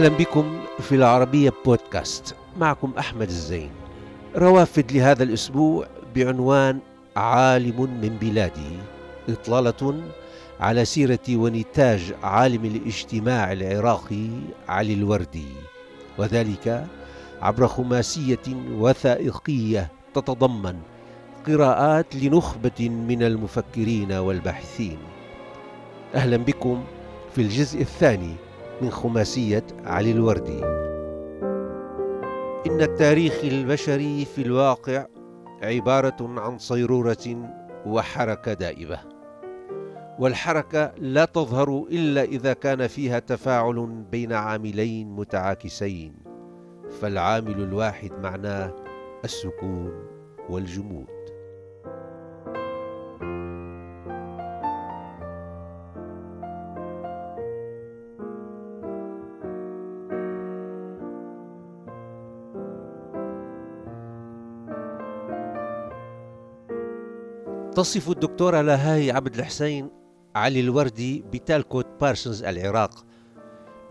أهلا بكم في العربية بودكاست. معكم أحمد الزين. روافد لهذا الأسبوع بعنوان عالم من بلاده إطلالة على سيرة ونتاج عالم الاجتماع العراقي علي الوردي. وذلك عبر خماسية وثائقية تتضمن قراءات لنخبة من المفكرين والباحثين. أهلا بكم في الجزء الثاني من خماسية علي الوردي. إن التاريخ البشري في الواقع عبارة عن صيرورة وحركة دائبة. والحركة لا تظهر إلا إذا كان فيها تفاعل بين عاملين متعاكسين فالعامل الواحد معناه السكون والجمود. تصف الدكتورة لهاي عبد الحسين علي الوردي بتالكوت بارسونز العراق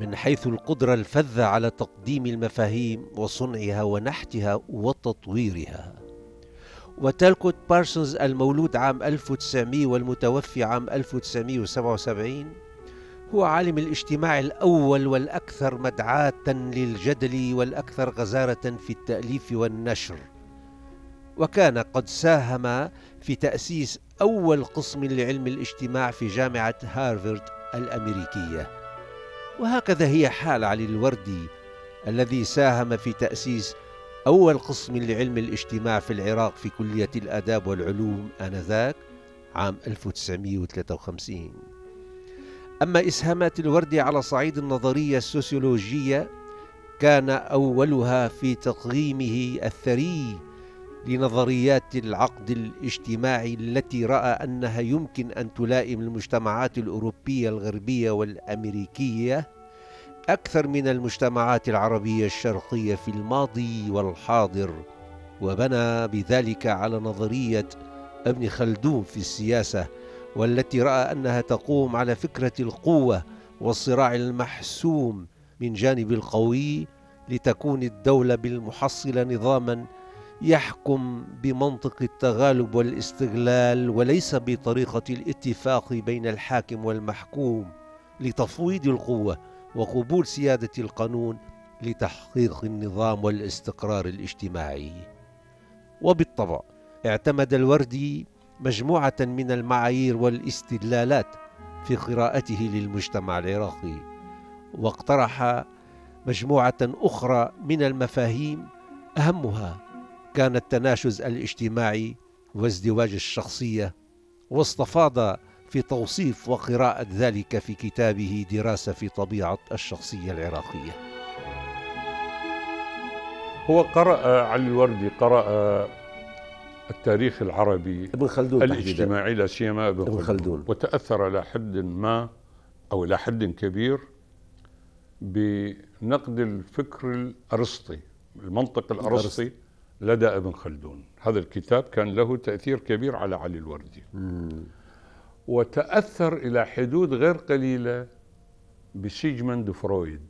من حيث القدرة الفذة على تقديم المفاهيم وصنعها ونحتها وتطويرها. وتالكوت بارسونز المولود عام 1900 والمتوفي عام 1977 هو عالم الاجتماع الأول والأكثر مدعاة للجدل والأكثر غزارة في التأليف والنشر. وكان قد ساهم في تأسيس أول قسم لعلم الاجتماع في جامعة هارفارد الأمريكية. وهكذا هي حال علي الوردي الذي ساهم في تأسيس أول قسم لعلم الاجتماع في العراق في كلية الآداب والعلوم آنذاك عام 1953 أما إسهامات الوردي على صعيد النظرية السوسيولوجية كان أولها في تقييمه الثري لنظريات العقد الاجتماعي التي رأى أنها يمكن أن تلائم المجتمعات الأوروبية الغربية والأمريكية. أكثر من المجتمعات العربية الشرقية في الماضي والحاضر. وبنى بذلك على نظرية ابن خلدون في السياسة والتي رأى أنها تقوم على فكرة القوة والصراع المحسوم من جانب القوي لتكون الدولة بالمحصلة نظاما يحكم بمنطق التغالب والاستغلال وليس بطريقة الاتفاق بين الحاكم والمحكوم لتفويض القوة وقبول سيادة القانون لتحقيق النظام والاستقرار الاجتماعي. وبالطبع اعتمد الوردي مجموعة من المعايير والاستدلالات في قراءته للمجتمع العراقي واقترح مجموعة أخرى من المفاهيم أهمها كان التناشز الاجتماعي وازدواج الشخصية واستفاض في توصيف وقراءة ذلك في كتابه دراسة في طبيعة الشخصية العراقية. هو قرأ علي الوردي قرأ التاريخ العربي ابن خلدون الاجتماعي لا سيما ابن, ابن خلدون. وتأثر إلى حد ما أو إلى حد كبير بنقد الفكر الأرسطي المنطق الأرسطي. لدى ابن خلدون هذا الكتاب كان له تأثير كبير على علي الوردي مم. وتأثر إلى حدود غير قليلة بسيجموند فرويد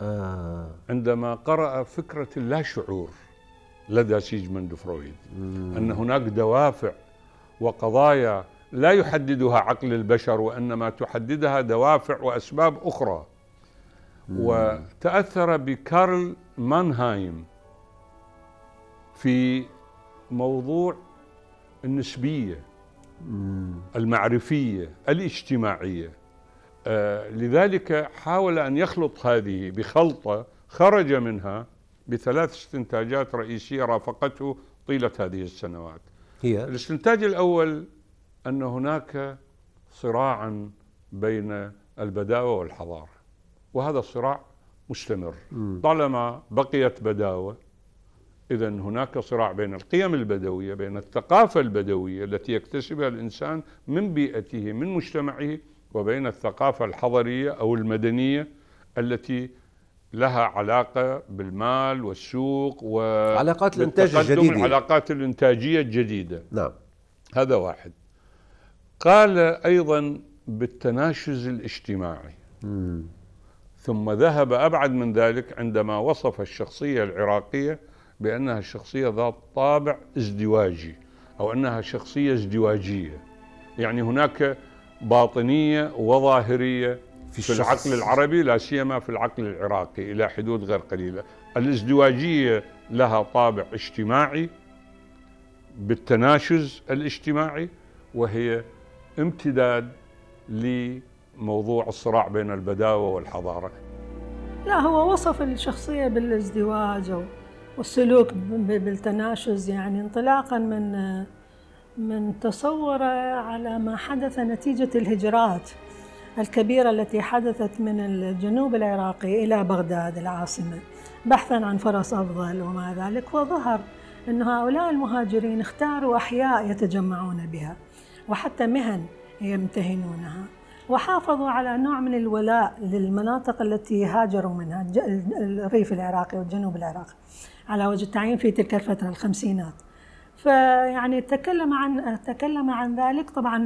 آه. عندما قرأ فكرة اللاشعور لدى سيجموند فرويد مم. أن هناك دوافع وقضايا لا يحددها عقل البشر وإنما تحددها دوافع وأسباب أخرى مم. وتأثر بكارل مانهايم في موضوع النسبية المعرفية الاجتماعية. آه لذلك حاول أن يخلط هذه بخلطة خرج منها بثلاث استنتاجات رئيسية رافقته طيلة هذه السنوات. هي؟ الاستنتاج الأول أن هناك صراعا بين البداوة والحضارة وهذا الصراع مستمر. طالما بقيت بداوة إذا هناك صراع بين القيم البدوية بين الثقافة البدوية التي يكتسبها الإنسان من بيئته من مجتمعه وبين الثقافة الحضرية أو المدنية التي لها علاقة بالمال والسوق و علاقات الإنتاج الجديدة. العلاقات الإنتاجية الجديدة. نعم. هذا واحد. قال أيضا بالتناشز الاجتماعي. مم. ثم ذهب أبعد من ذلك عندما وصف الشخصية العراقية بأنها الشخصية ذات طابع ازدواجي أو أنها شخصية ازدواجية. يعني هناك باطنية وظاهرية في, في العقل العربي لا سيما في العقل العراقي إلى حدود غير قليلة. الازدواجية لها طابع اجتماعي بالتناشز الاجتماعي وهي امتداد لموضوع الصراع بين البداوة والحضارة. لا هو وصف الشخصية بالازدواج والسلوك بالتناشز يعني انطلاقا من من تصوره على ما حدث نتيجة الهجرات الكبيرة التي حدثت من الجنوب العراقي إلى بغداد العاصمة بحثا عن فرص أفضل وما ذلك وظهر أن هؤلاء المهاجرين اختاروا أحياء يتجمعون بها وحتى مهن يمتهنونها وحافظوا على نوع من الولاء للمناطق التي هاجروا منها الريف العراقي والجنوب العراقي. على وجه التعيين في تلك الفترة الخمسينات. فيعني تكلم عن تكلم عن ذلك طبعا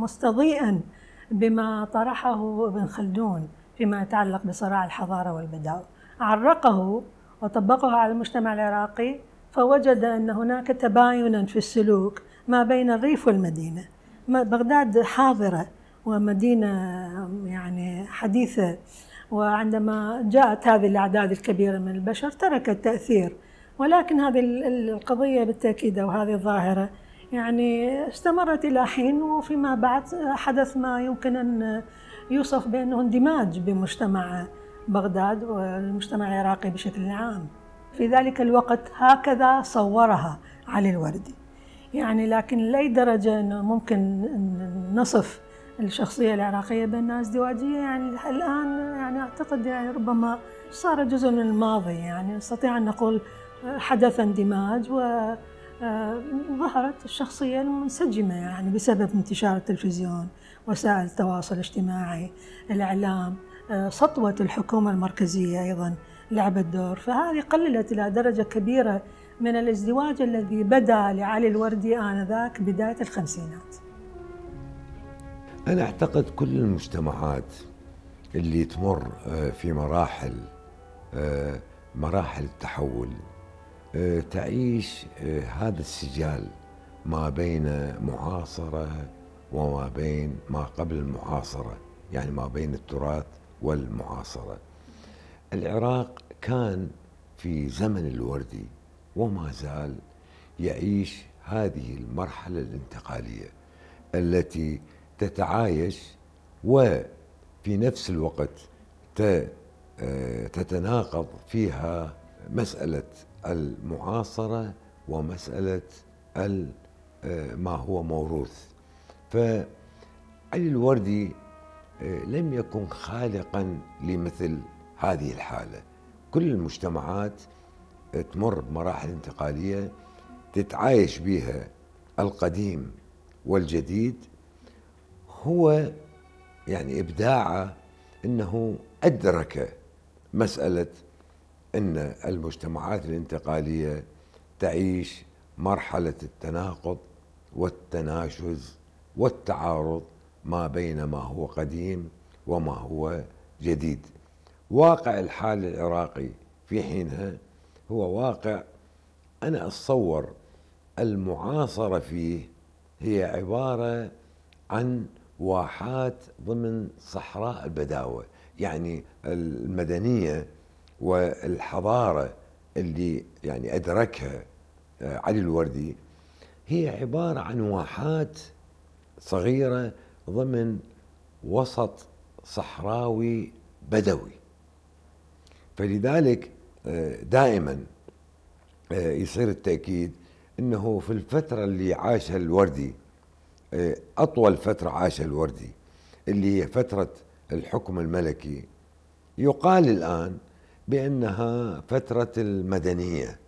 مستضيئا بما طرحه ابن خلدون فيما يتعلق بصراع الحضارة والبداوة عرقه وطبقه على المجتمع العراقي فوجد أن هناك تباينا في السلوك ما بين الريف والمدينة. بغداد حاضرة ومدينة يعني حديثة وعندما جاءت هذه الأعداد الكبيرة من البشر تركت تأثير ولكن هذه القضية بالتأكيد أو هذه الظاهرة يعني استمرت إلى حين وفيما بعد حدث ما يمكن أن يوصف بأنه اندماج بمجتمع بغداد والمجتمع العراقي بشكل عام. في ذلك الوقت هكذا صورها علي الوردي. يعني لكن لأي درجة أنه ممكن نصف الشخصية العراقية بأنها ازدواجية يعني الآن يعني أعتقد يعني ربما صار جزء من الماضي يعني نستطيع أن نقول حدث اندماج و ظهرت الشخصية المنسجمة يعني بسبب انتشار التلفزيون وسائل التواصل الاجتماعي الإعلام سطوة الحكومة المركزية أيضا لعبت دور فهذه قللت إلى درجة كبيرة من الازدواج الذي بدا لعلي الوردي آنذاك بداية الخمسينات. أنا أعتقد كل المجتمعات اللي تمر آه، في مراحل آه، مراحل التحول آه، تعيش هذا السجال ما بين معاصرة وما بين ما قبل المعاصرة يعني ما بين التراث والمعاصرة. العراق كان في زمن الوردي وما زال يعيش هذه المرحلة الانتقالية التي تتعايش وفي نفس الوقت تتناقض فيها مسألة المعاصرة ومسألة ما هو موروث. فعلي الوردي لم يكن خالقا لمثل هذه الحالة. كل المجتمعات تمر بمراحل انتقالية تتعايش بها القديم والجديد هو يعني إبداعه أنه أدرك مسألة أن المجتمعات الانتقالية تعيش مرحلة التناقض والتناشز والتعارض ما بين ما هو قديم وما هو جديد. واقع الحال العراقي في حينها هو واقع. أنا أتصور المعاصرة فيه هي عبارة عن واحات ضمن صحراء البداوة يعني المدنية والحضارة اللي يعني أدركها آه، علي الوردي هي عبارة عن واحات صغيرة ضمن وسط صحراوي بدوي. فلذلك آه، دائما آه، يصير التأكيد أنه في الفترة اللي عاشها الوردي أطول فترة عاشها الوردي اللي هي فترة الحكم الملكي. يقال الآن بأنها فترة المدنية.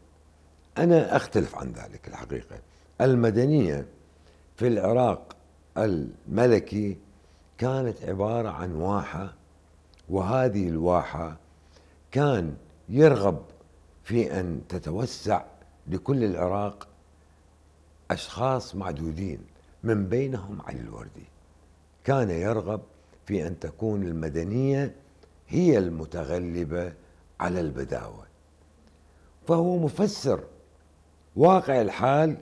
أنا أختلف عن ذلك الحقيقة. المدنية في العراق الملكي كانت عبارة عن واحة وهذه الواحة كان يرغب في أن تتوسع لكل العراق أشخاص معدودين. من بينهم علي الوردي كان يرغب في أن تكون المدنية هي المتغلبة على البداوة. فهو مفسر واقع الحال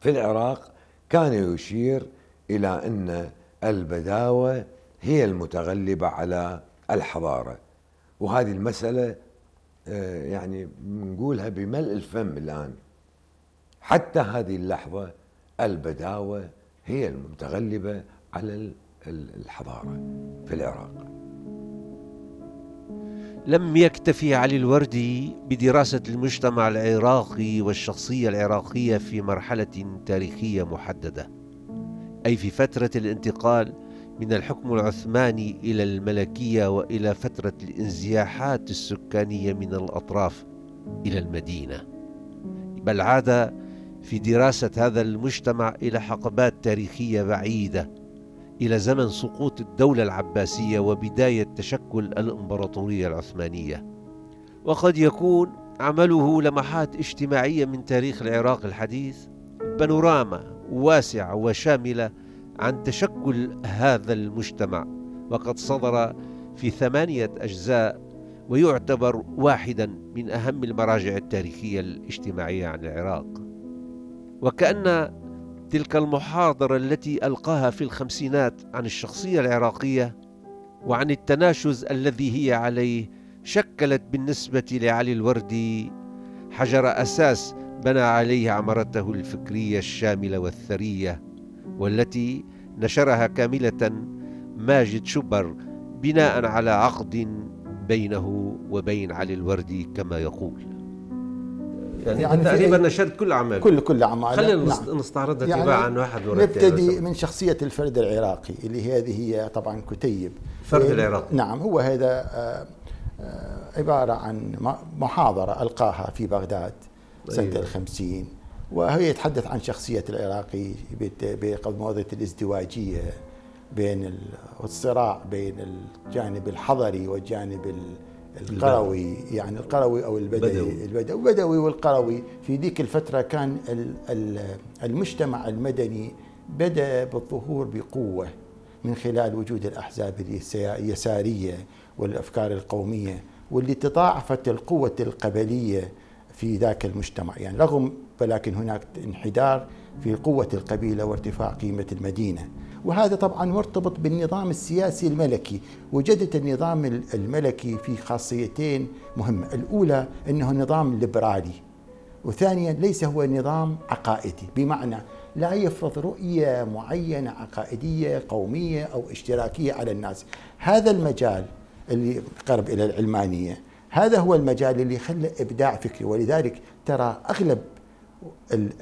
في العراق كان يشير إلى أن البداوة هي المتغلبة على الحضارة. وهذه المسألة آه، يعني نقولها بملء الفم الآن. حتى هذه اللحظة البداوة هي المتغلبة على الحضارة في العراق. لم يكتفي علي الوردي بدراسة المجتمع العراقي والشخصية العراقية في مرحلة تاريخية محددة أي في فترة الانتقال من الحكم العثماني إلى الملكية وإلى فترة الانزياحات السكانية من الأطراف إلى المدينة. بل عاد في دراسة هذا المجتمع إلى حقبات تاريخية بعيدة إلى زمن سقوط الدولة العباسية وبداية تشكل الإمبراطورية العثمانية. وقد يكون عمله لمحات اجتماعية من تاريخ العراق الحديث بانوراما واسعة وشاملة عن تشكل هذا المجتمع. وقد صدر في ثمانية أجزاء ويعتبر واحدا من أهم المراجع التاريخية الاجتماعية عن العراق. وكأن تلك المحاضرة التي ألقاها في الخمسينات عن الشخصية العراقية وعن التناشز الذي هي عليه شكلت بالنسبة لعلي الوردي حجر أساس بنى عليه عمرته الفكرية الشاملة والثرية والتي نشرها كاملة ماجد شبر بناء على عقد بينه وبين علي الوردي كما يقول. يعني, يعني تقريبا نشرت كل أعمال. كل كل أعمال. خلينا نعم. نستعرضها يعني تباعا واحد ورا نبتدي من شخصية الفرد العراقي اللي هذه هي طبعا كتيب. فرد العراقي. نعم هو هذا آه، آه، عبارة عن محاضرة ألقاها في بغداد سنة أيوة. الخمسين وهي يتحدث عن شخصية العراقي بموضوع الازدواجية بين الصراع بين الجانب الحضري والجانب القروي يعني القروي أو البدوي. البدوي. البدوي. والقروي. في ذيك الفترة كان المجتمع المدني بدأ بالظهور بقوة من خلال وجود الأحزاب اليسارية والأفكار القومية واللي تضاعفت القوة القبلية في ذاك المجتمع. يعني رغم ولكن هناك انحدار في قوة القبيلة وارتفاع قيمة المدينة. وهذا طبعا مرتبط بالنظام السياسي الملكي وجدت النظام الملكي في خاصيتين مهمة. الأولى أنه نظام ليبرالي وثانيا ليس هو نظام عقائدي. بمعنى لا يفرض رؤية معينة عقائدية قومية أو اشتراكية على الناس. هذا المجال اللي قرب إلى العلمانية هذا هو المجال اللي خلى إبداع فكري. ولذلك ترى أغلب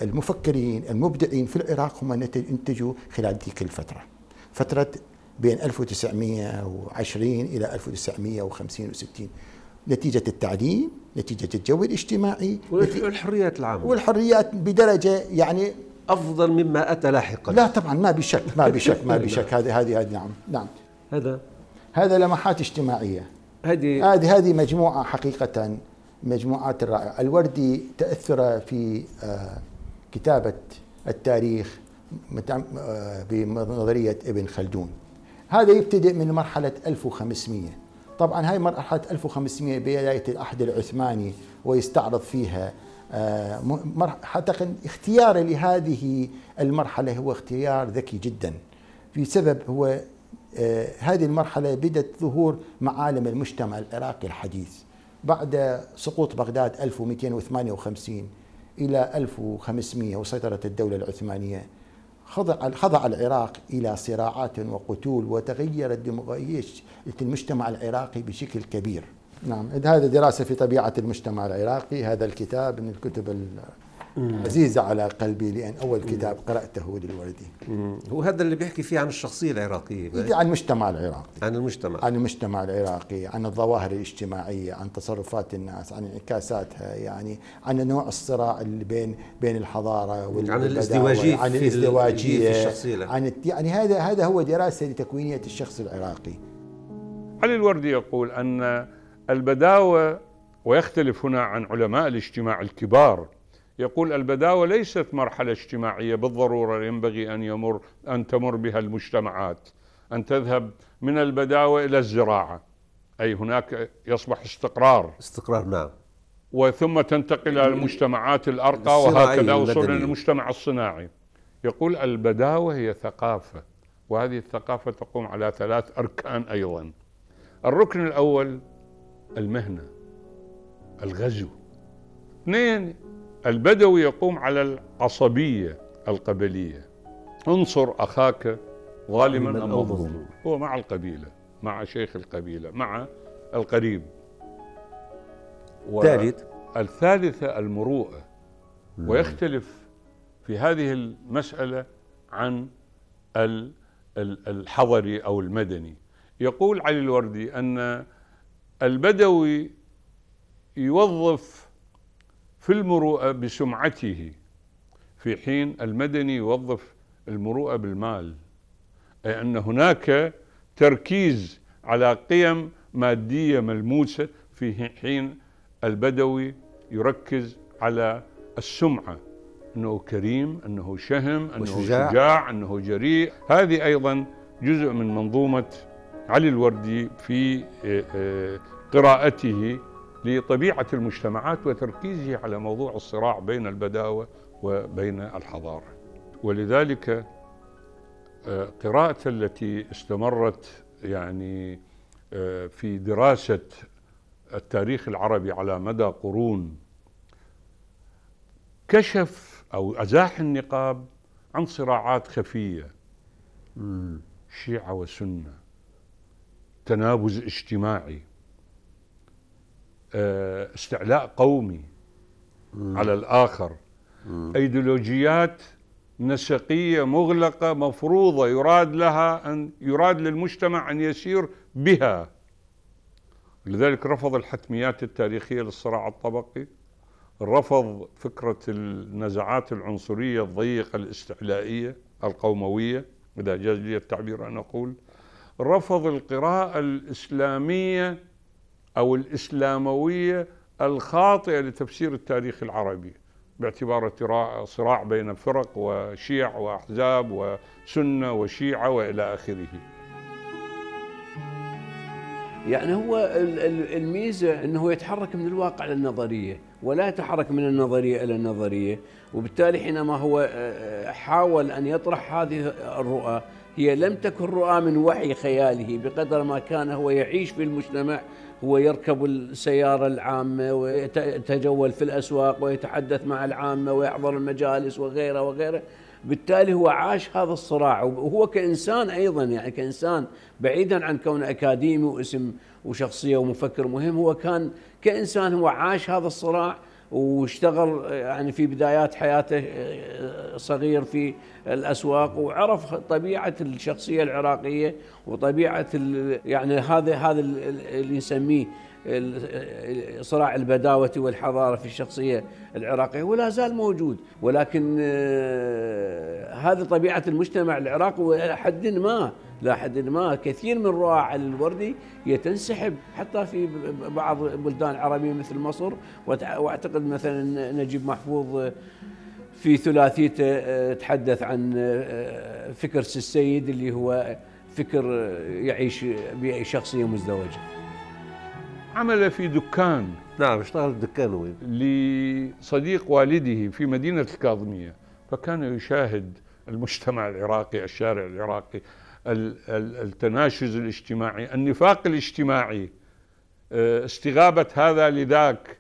المفكرين المبدعين في العراق هم انتجوا خلال ذيك الفترة. فترة بين 1920 إلى 1950 و60 نتيجة التعليم نتيجة الجو الاجتماعي والحريات العامة. والحريات بدرجة يعني أفضل مما أتى لاحقا. لا طبعا ما بشك ما بشك ما بشك. هذه هذه هذه نعم نعم. هذا؟ هذا لمحات اجتماعية. هذه؟ هذه هذه مجموعة حقيقة مجموعات الرائعة. الوردي تأثر في آه، كتابة التاريخ آه، بنظرية ابن خلدون. هذا يبتدئ من مرحلة 1500 طبعا هاي مرحلة 1500 بداية العهد العثماني ويستعرض فيها آه، أعتقد اختياري لهذه المرحلة هو اختيار ذكي جدا. في سبب هو هذه المرحلة بدأت ظهور معالم المجتمع العراقي الحديث. بعد سقوط بغداد 1258 إلى 1500 وسيطرة الدولة العثمانية خضع خضع العراق إلى صراعات وقتول ديمقراطية المجتمع العراقي بشكل كبير. نعم هذا دراسة في طبيعة المجتمع العراقي هذا الكتاب من الكتب عزيزة على قلبي لأن أول كتاب قرأته للوردي هو هذا اللي بيحكي فيه عن الشخصية العراقية عن المجتمع العراقي. عن المجتمع. عن المجتمع العراقي عن الظواهر الاجتماعية عن تصرفات الناس عن انعكاساتها يعني عن نوع الصراع اللي بين بين الحضارة عن الازدواجية عن الازدواجية. في الشخصية عن يعني هذا هذا هو دراسة لتكوينية الشخص العراقي. علي الوردي يقول أن البداوة ويختلف هنا عن علماء الاجتماع الكبار يقول البداوة ليست مرحلة اجتماعية بالضرورة ينبغي أن يمر أن تمر بها المجتمعات. أن تذهب من البداوة إلى الزراعة. أي هناك يصبح استقرار. استقرار نعم. وثم تنتقل إلى المجتمعات الأرقى وهكذا وصلنا. للمجتمع الصناعي. يقول البداوة هي ثقافة وهذه الثقافة تقوم على ثلاث أركان أيضا. الركن الأول المهنة الغزو. اثنين البدوي يقوم على العصبية القبلية. انصر أخاك ظالما أم أو مظلوما. هو مع القبيلة مع شيخ القبيلة مع القريب. ثالث. الثالثة المروءة. ويختلف في هذه المسألة عن ال- ال- الحضري أو المدني. يقول علي الوردي أن البدوي يوظف في المروءة بسمعته في حين المدني يوظف المروءة بالمال. أي أن هناك تركيز على قيم مادية ملموسة في حين البدوي يركز على السمعة. أنه كريم أنه شهم أنه وشجاع. شجاع, أنه جريء. هذه أيضا جزء من منظومة علي الوردي في آه، آه، قراءته لطبيعة المجتمعات وتركيزه على موضوع الصراع بين البداوة وبين الحضارة. ولذلك آه، قراءة التي استمرت يعني آه، في دراسة التاريخ العربي على مدى قرون كشف أو أزاح النقاب عن صراعات خفية. شيعة وسنة تنابز اجتماعي. استعلاء قومي على الآخر. أيديولوجيات نسقية مغلقة مفروضة يراد لها أن يراد للمجتمع أن يسير بها. لذلك رفض الحتميات التاريخية للصراع الطبقي رفض فكرة النزعات العنصرية الضيقة الاستعلائية القوموية إذا جاز لي التعبير أن أقول. رفض القراءة الإسلامية أو الإسلاموية الخاطئة لتفسير التاريخ العربي باعتباره ترا- صراع بين فرق وشيع وأحزاب وسنة وشيعة وإلى آخره. يعني هو ال- ال- الميزة إنه يتحرك من الواقع للنظريه ولا يتحرك من النظرية إلى النظرية وبالتالي حينما هو آه، حاول أن يطرح هذه الرؤى هي لم تكن رؤى من وحي خياله بقدر ما كان هو يعيش في المجتمع هو يركب السيارة العامة ويتجول في الأسواق ويتحدث مع العامة ويحضر المجالس وغيره وغيره. بالتالي هو عاش هذا الصراع. وهو كإنسان أيضا يعني كإنسان بعيدا عن كونه أكاديمي واسم وشخصية ومفكر مهم هو كان كإنسان هو عاش هذا الصراع واشتغل يعني في بدايات حياته صغير في الأسواق وعرف طبيعة الشخصية العراقية وطبيعة يعني هذا هذا ال- اللي نسميه صراع البداوة والحضارة في الشخصية العراقية ولا زال موجود. ولكن آه، هذه طبيعة المجتمع العراقي وإلى حد ما لا حد ما كثير من علي الوردي هي تنسحب حتى في بعض البلدان العربيه مثل مصر وأعتقد مثلا نجيب محفوظ آه، في ثلاثيته آه، تحدث عن آه، فكر السيد اللي هو فكر يعيش بشخصيه مزدوجة. عمل في دكان نعم اشتغل الدكان هو. لصديق والده في مدينة الكاظمية فكان يشاهد المجتمع العراقي الشارع العراقي ال- ال- التناشز الاجتماعي النفاق الاجتماعي آه، استغابة هذا لذاك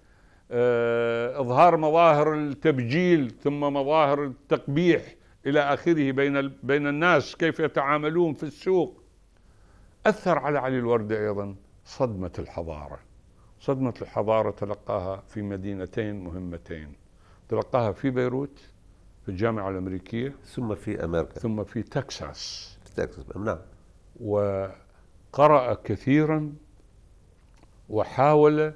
آه، إظهار مظاهر التبجيل ثم مظاهر التقبيح إلى آخره بين بين الناس كيف يتعاملون في السوق. أثر على علي الوردة أيضا صدمة الحضارة صدمة الحضارة تلقاها في مدينتين مهمتين تلقاها في بيروت في الجامعة الأمريكية ثم في أمريكا. ثم في تكساس. تكساس نعم. وقرأ كثيرا وحاول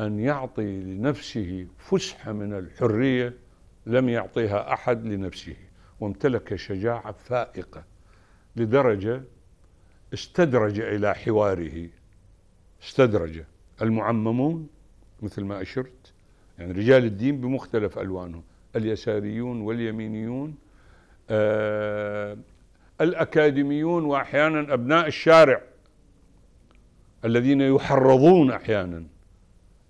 أن يعطي لنفسه فسحة من الحرية لم يعطيها أحد لنفسه وامتلك شجاعة فائقة لدرجة استدرج إلى حواره. استدرج. المعممون مثل ما أشرت يعني رجال الدين بمختلف ألوانهم اليساريون واليمينيون آه الأكاديميون وأحيانا أبناء الشارع الذين يحرضون أحيانا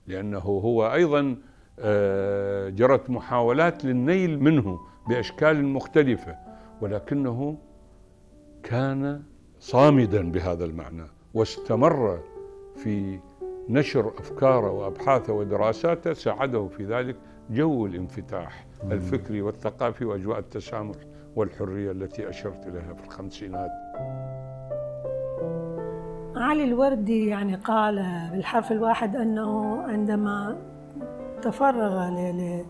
لأنه هو أيضا آه، جرت محاولات للنيل منه بأشكال مختلفة ولكنه كان صامدا بهذا المعنى واستمر في نشر أفكاره وأبحاثه ودراساته ساعده في ذلك جو الانفتاح الفكري والثقافي وأجواء التسامح. والحرية التي أشرت إليها في الخمسينات. علي الوردي يعني قال بالحرف الواحد أنه عندما تفرغ ل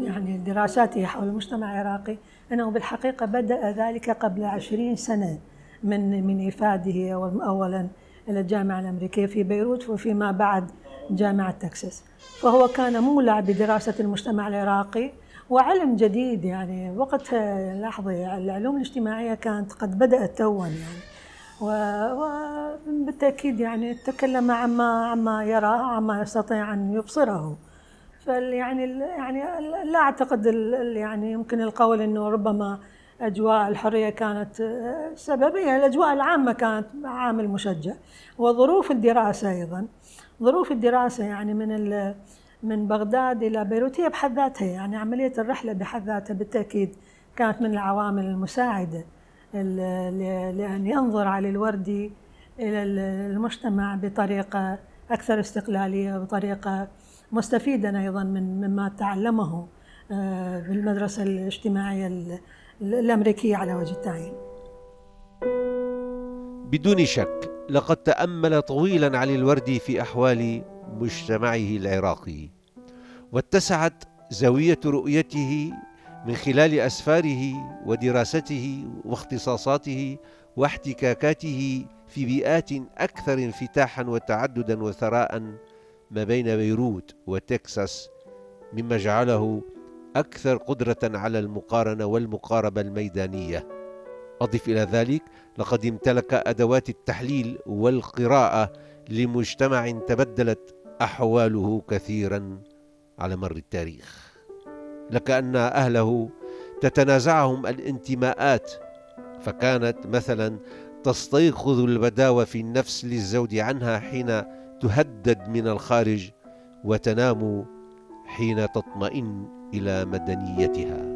يعني دراساته حول المجتمع العراقي أنه بالحقيقة بدأ ذلك قبل عشرين سنة من من إفاده اولا إلى الجامعة الأمريكية في بيروت وفيما بعد جامعة تكساس فهو كان مولع بدراسة المجتمع العراقي وعلم جديد يعني. وقتها لاحظي العلوم الاجتماعية كانت قد بدأت توا يعني. وبالتاكيد يعني تكلم عما عما يرى عما يستطيع أن يبصره. فيعني يعني لا أعتقد يعني يمكن القول إنه ربما أجواء الحرية كانت سبب يعني الأجواء العامة كانت عامل مشجع. وظروف الدراسة أيضا. ظروف الدراسة يعني من من بغداد إلى بيروت هي بحد ذاتها يعني عملية الرحلة بحد ذاتها بالتأكيد كانت من العوامل المساعدة لأن ينظر علي الوردي إلى المجتمع بطريقة أكثر استقلالية بطريقه مستفيدا أيضا من مما تعلمه آه، في المدرسة الاجتماعيه الأمريكية على وجه التعيين. بدون شك لقد تأمل طويلا علي الوردي في أحوال مجتمعه العراقي واتسعت زاوية رؤيته من خلال أسفاره ودراسته واختصاصاته واحتكاكاته في بيئات أكثر انفتاحا وتعددا وثراء ما بين بيروت وتكساس مما جعله أكثر قدرة على المقارنة والمقاربة الميدانية. أضف إلى ذلك لقد امتلك أدوات التحليل والقراءة لمجتمع تبدلت أحواله كثيرا على مر التاريخ. لكان أهله تتنازعهم الانتماءات فكانت مثلا تستيقظ البداوة في النفس للزود عنها حين تهدد من الخارج وتنام حين تطمئن إلى مدنيتها.